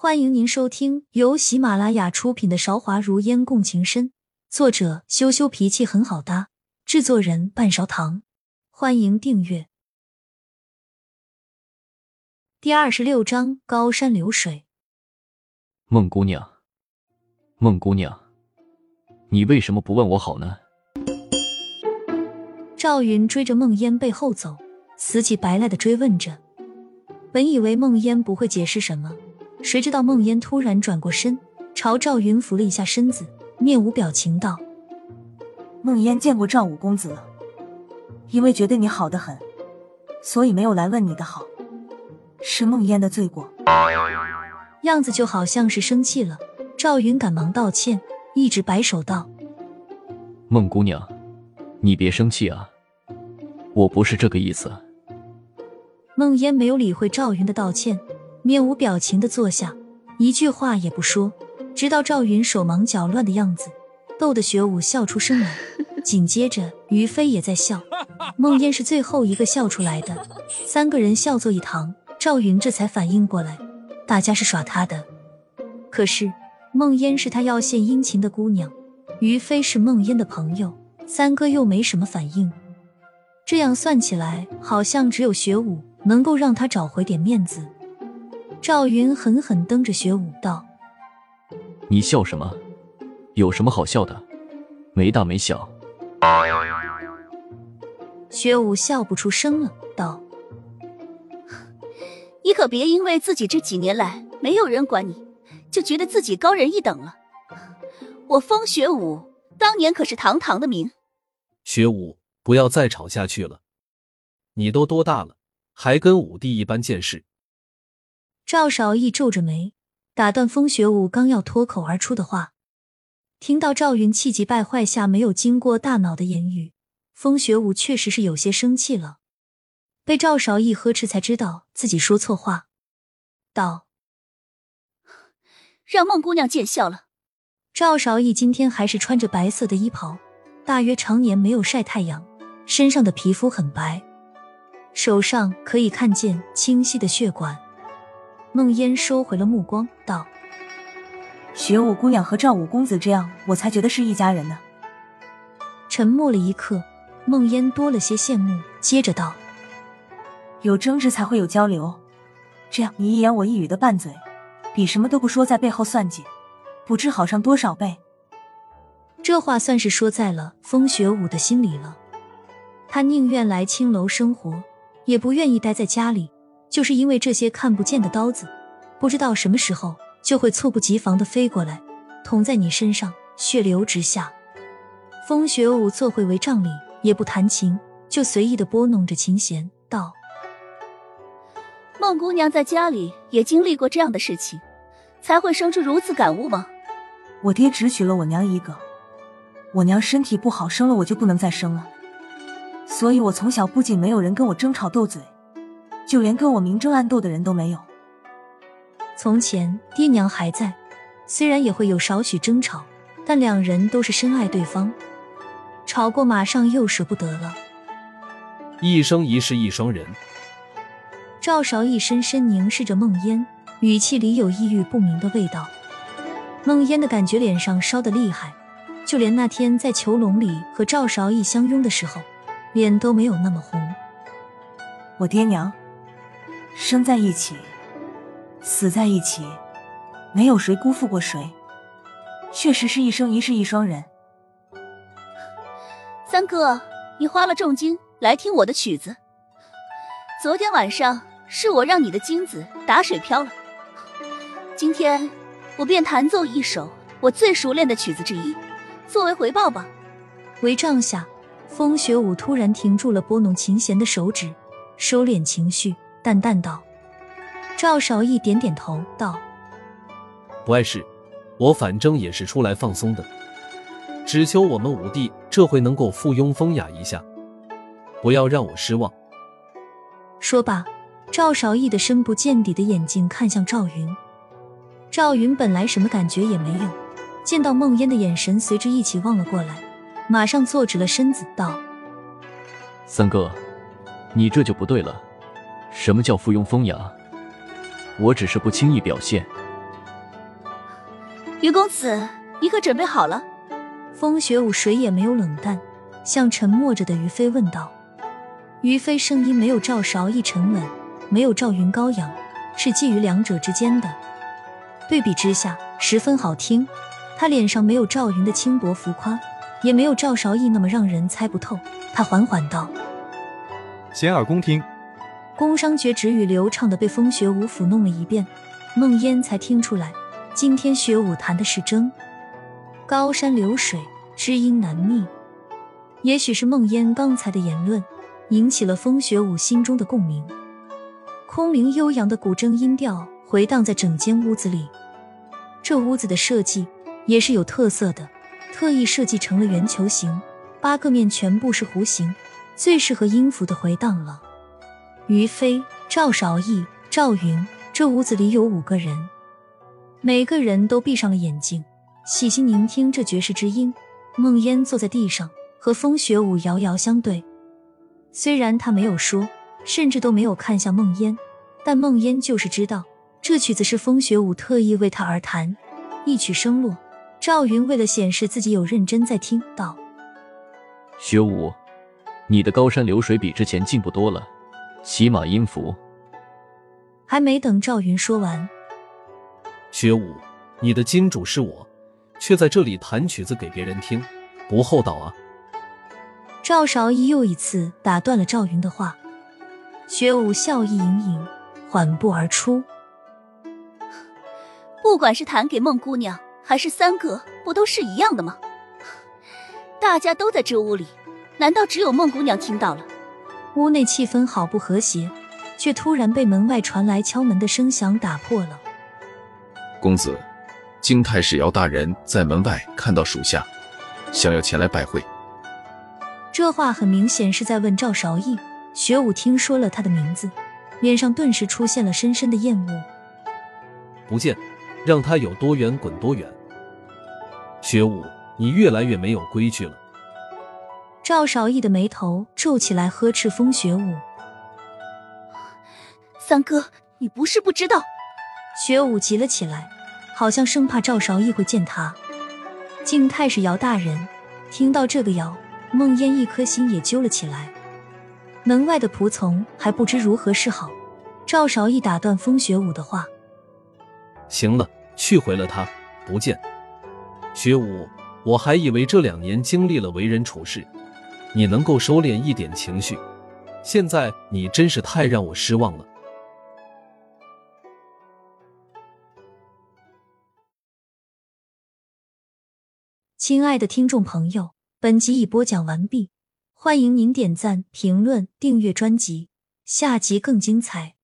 欢迎您收听由喜马拉雅出品的《韶华如烟共情深》，作者羞羞脾气很好搭，制作人半勺糖。欢迎订阅。第二十六章：高山流水。孟姑娘，孟姑娘，你为什么不问我好呢？赵云追着孟烟背后走，死乞白赖的追问着。本以为孟烟不会解释什么。谁知道孟烟突然转过身，朝赵云扶了一下身子，面无表情道：“孟烟见过赵五公子了，因为觉得你好的很，所以没有来问你的好，是梦烟的罪过。”样子就好像是生气了。赵云赶忙道歉，一直摆手道：“孟姑娘，你别生气啊，我不是这个意思。”孟烟没有理会赵云的道歉。面无表情的坐下，一句话也不说，直到赵云手忙脚乱的样子，逗得学武笑出声来。紧接着，于飞也在笑，孟烟是最后一个笑出来的。三个人笑作一堂，赵云这才反应过来，大家是耍他的。可是孟烟是他要献殷勤的姑娘，于飞是孟烟的朋友，三哥又没什么反应。这样算起来，好像只有学武能够让他找回点面子。赵云狠狠瞪着学武道：“你笑什么？有什么好笑的？没大没小。”学武笑不出声了，道：“你可别因为自己这几年来没有人管你，就觉得自己高人一等了。我风学武当年可是堂堂的名。”学武，不要再吵下去了。你都多大了，还跟武帝一般见识？赵少义皱着眉，打断风雪舞刚要脱口而出的话。听到赵云气急败坏下没有经过大脑的言语，风雪舞确实是有些生气了。被赵少义呵斥，才知道自己说错话，道：“让孟姑娘见笑了。”赵少义今天还是穿着白色的衣袍，大约常年没有晒太阳，身上的皮肤很白，手上可以看见清晰的血管。孟烟收回了目光，道：“学武姑娘和赵五公子这样，我才觉得是一家人呢。”沉默了一刻，孟烟多了些羡慕，接着道：“有争执才会有交流，这样你一言我一语的拌嘴，比什么都不说在背后算计，不知好上多少倍。”这话算是说在了风雪舞的心里了。他宁愿来青楼生活，也不愿意待在家里。就是因为这些看不见的刀子，不知道什么时候就会猝不及防的飞过来，捅在你身上，血流直下。风雪舞坐回帷帐里，也不弹琴，就随意的拨弄着琴弦，道：“孟姑娘在家里也经历过这样的事情，才会生出如此感悟吗？”我爹只娶了我娘一个，我娘身体不好，生了我就不能再生了，所以我从小不仅没有人跟我争吵斗嘴。就连跟我明争暗斗的人都没有。从前爹娘还在，虽然也会有少许争吵，但两人都是深爱对方，吵过马上又舍不得了。一生一世一双人。赵少义深深凝视着孟烟，语气里有抑郁不明的味道。孟烟的感觉脸上烧得厉害，就连那天在囚笼里和赵少义相拥的时候，脸都没有那么红。我爹娘。生在一起，死在一起，没有谁辜负过谁，确实是一生一世一双人。三哥，你花了重金来听我的曲子，昨天晚上是我让你的金子打水漂了，今天我便弹奏一首我最熟练的曲子之一，作为回报吧。帷帐下，风雪舞突然停住了拨弄琴弦的手指，收敛情绪。淡淡道：“赵少义点点头道，不碍事，我反正也是出来放松的，只求我们五弟这回能够附庸风雅一下，不要让我失望。”说罢，赵少义的深不见底的眼睛看向赵云。赵云本来什么感觉也没有，见到梦烟的眼神随之一起望了过来，马上坐直了身子道：“三哥，你这就不对了。”什么叫附庸风雅？我只是不轻易表现，于公子，你可准备好了？风雪舞谁也没有冷淡，向沉默着的于飞问道。于飞声音没有赵韶义沉稳，没有赵云高扬，是介于两者之间的。对比之下，十分好听。他脸上没有赵云的轻薄浮夸，也没有赵韶义那么让人猜不透。他缓缓道：“洗耳恭听。”工商角直语流畅的被风雪舞抚弄了一遍，梦烟才听出来，今天雪舞弹的是筝。高山流水，知音难觅。也许是梦烟刚才的言论。引起了风雪舞心中的共鸣，空灵悠扬的古筝音调回荡在整间屋子里。这屋子的设计也是有特色的，特意设计成了圆球形，八个面全部是弧形，最适合音符的回荡了。于飞、赵韶义、赵云，这屋子里有五个人，每个人都闭上了眼睛，细心聆听这绝世之音。梦烟坐在地上，和风雪舞遥遥相对。虽然他没有说，甚至都没有看向梦烟，但梦烟就是知道这曲子是风雪舞特意为他而弹，一曲声落。赵云为了显示自己有认真在听，道：“雪舞，你的高山流水比之前进步多了，起码音符。”还没等赵云说完，薛武，你的金主是我，却在这里弹曲子给别人听，不厚道啊！赵韶一又一次打断了赵云的话，薛武笑意盈盈，缓步而出。不管是弹给孟姑娘，还是三哥，不都是一样的吗？大家都在这屋里，难道只有孟姑娘听到了？屋内气氛好不和谐，却突然被门外传来敲门的声响打破了。公子，京太史姚大人在门外看到属下，想要前来拜会。这话很明显是在问赵韶义。学武听说了他的名字，脸上顿时出现了深深的厌恶。不见，让他有多远滚多远。学武，你越来越没有规矩了。赵韶义的眉头皱起来，呵斥风雪舞：“三哥，你不是不知道。”雪舞急了起来，好像生怕赵韶义会见他。敬太是姚大人，听到这个姚。梦烟一颗心也揪了起来，门外的仆从还不知如何是好。赵韶义打断风雪舞的话：“行了，去回了他，不见。”雪舞，我还以为这两年经历了为人处事，你能够收敛一点情绪，现在你真是太让我失望了。亲爱的听众朋友。本集已播讲完毕，欢迎您点赞、评论、订阅专辑，下集更精彩。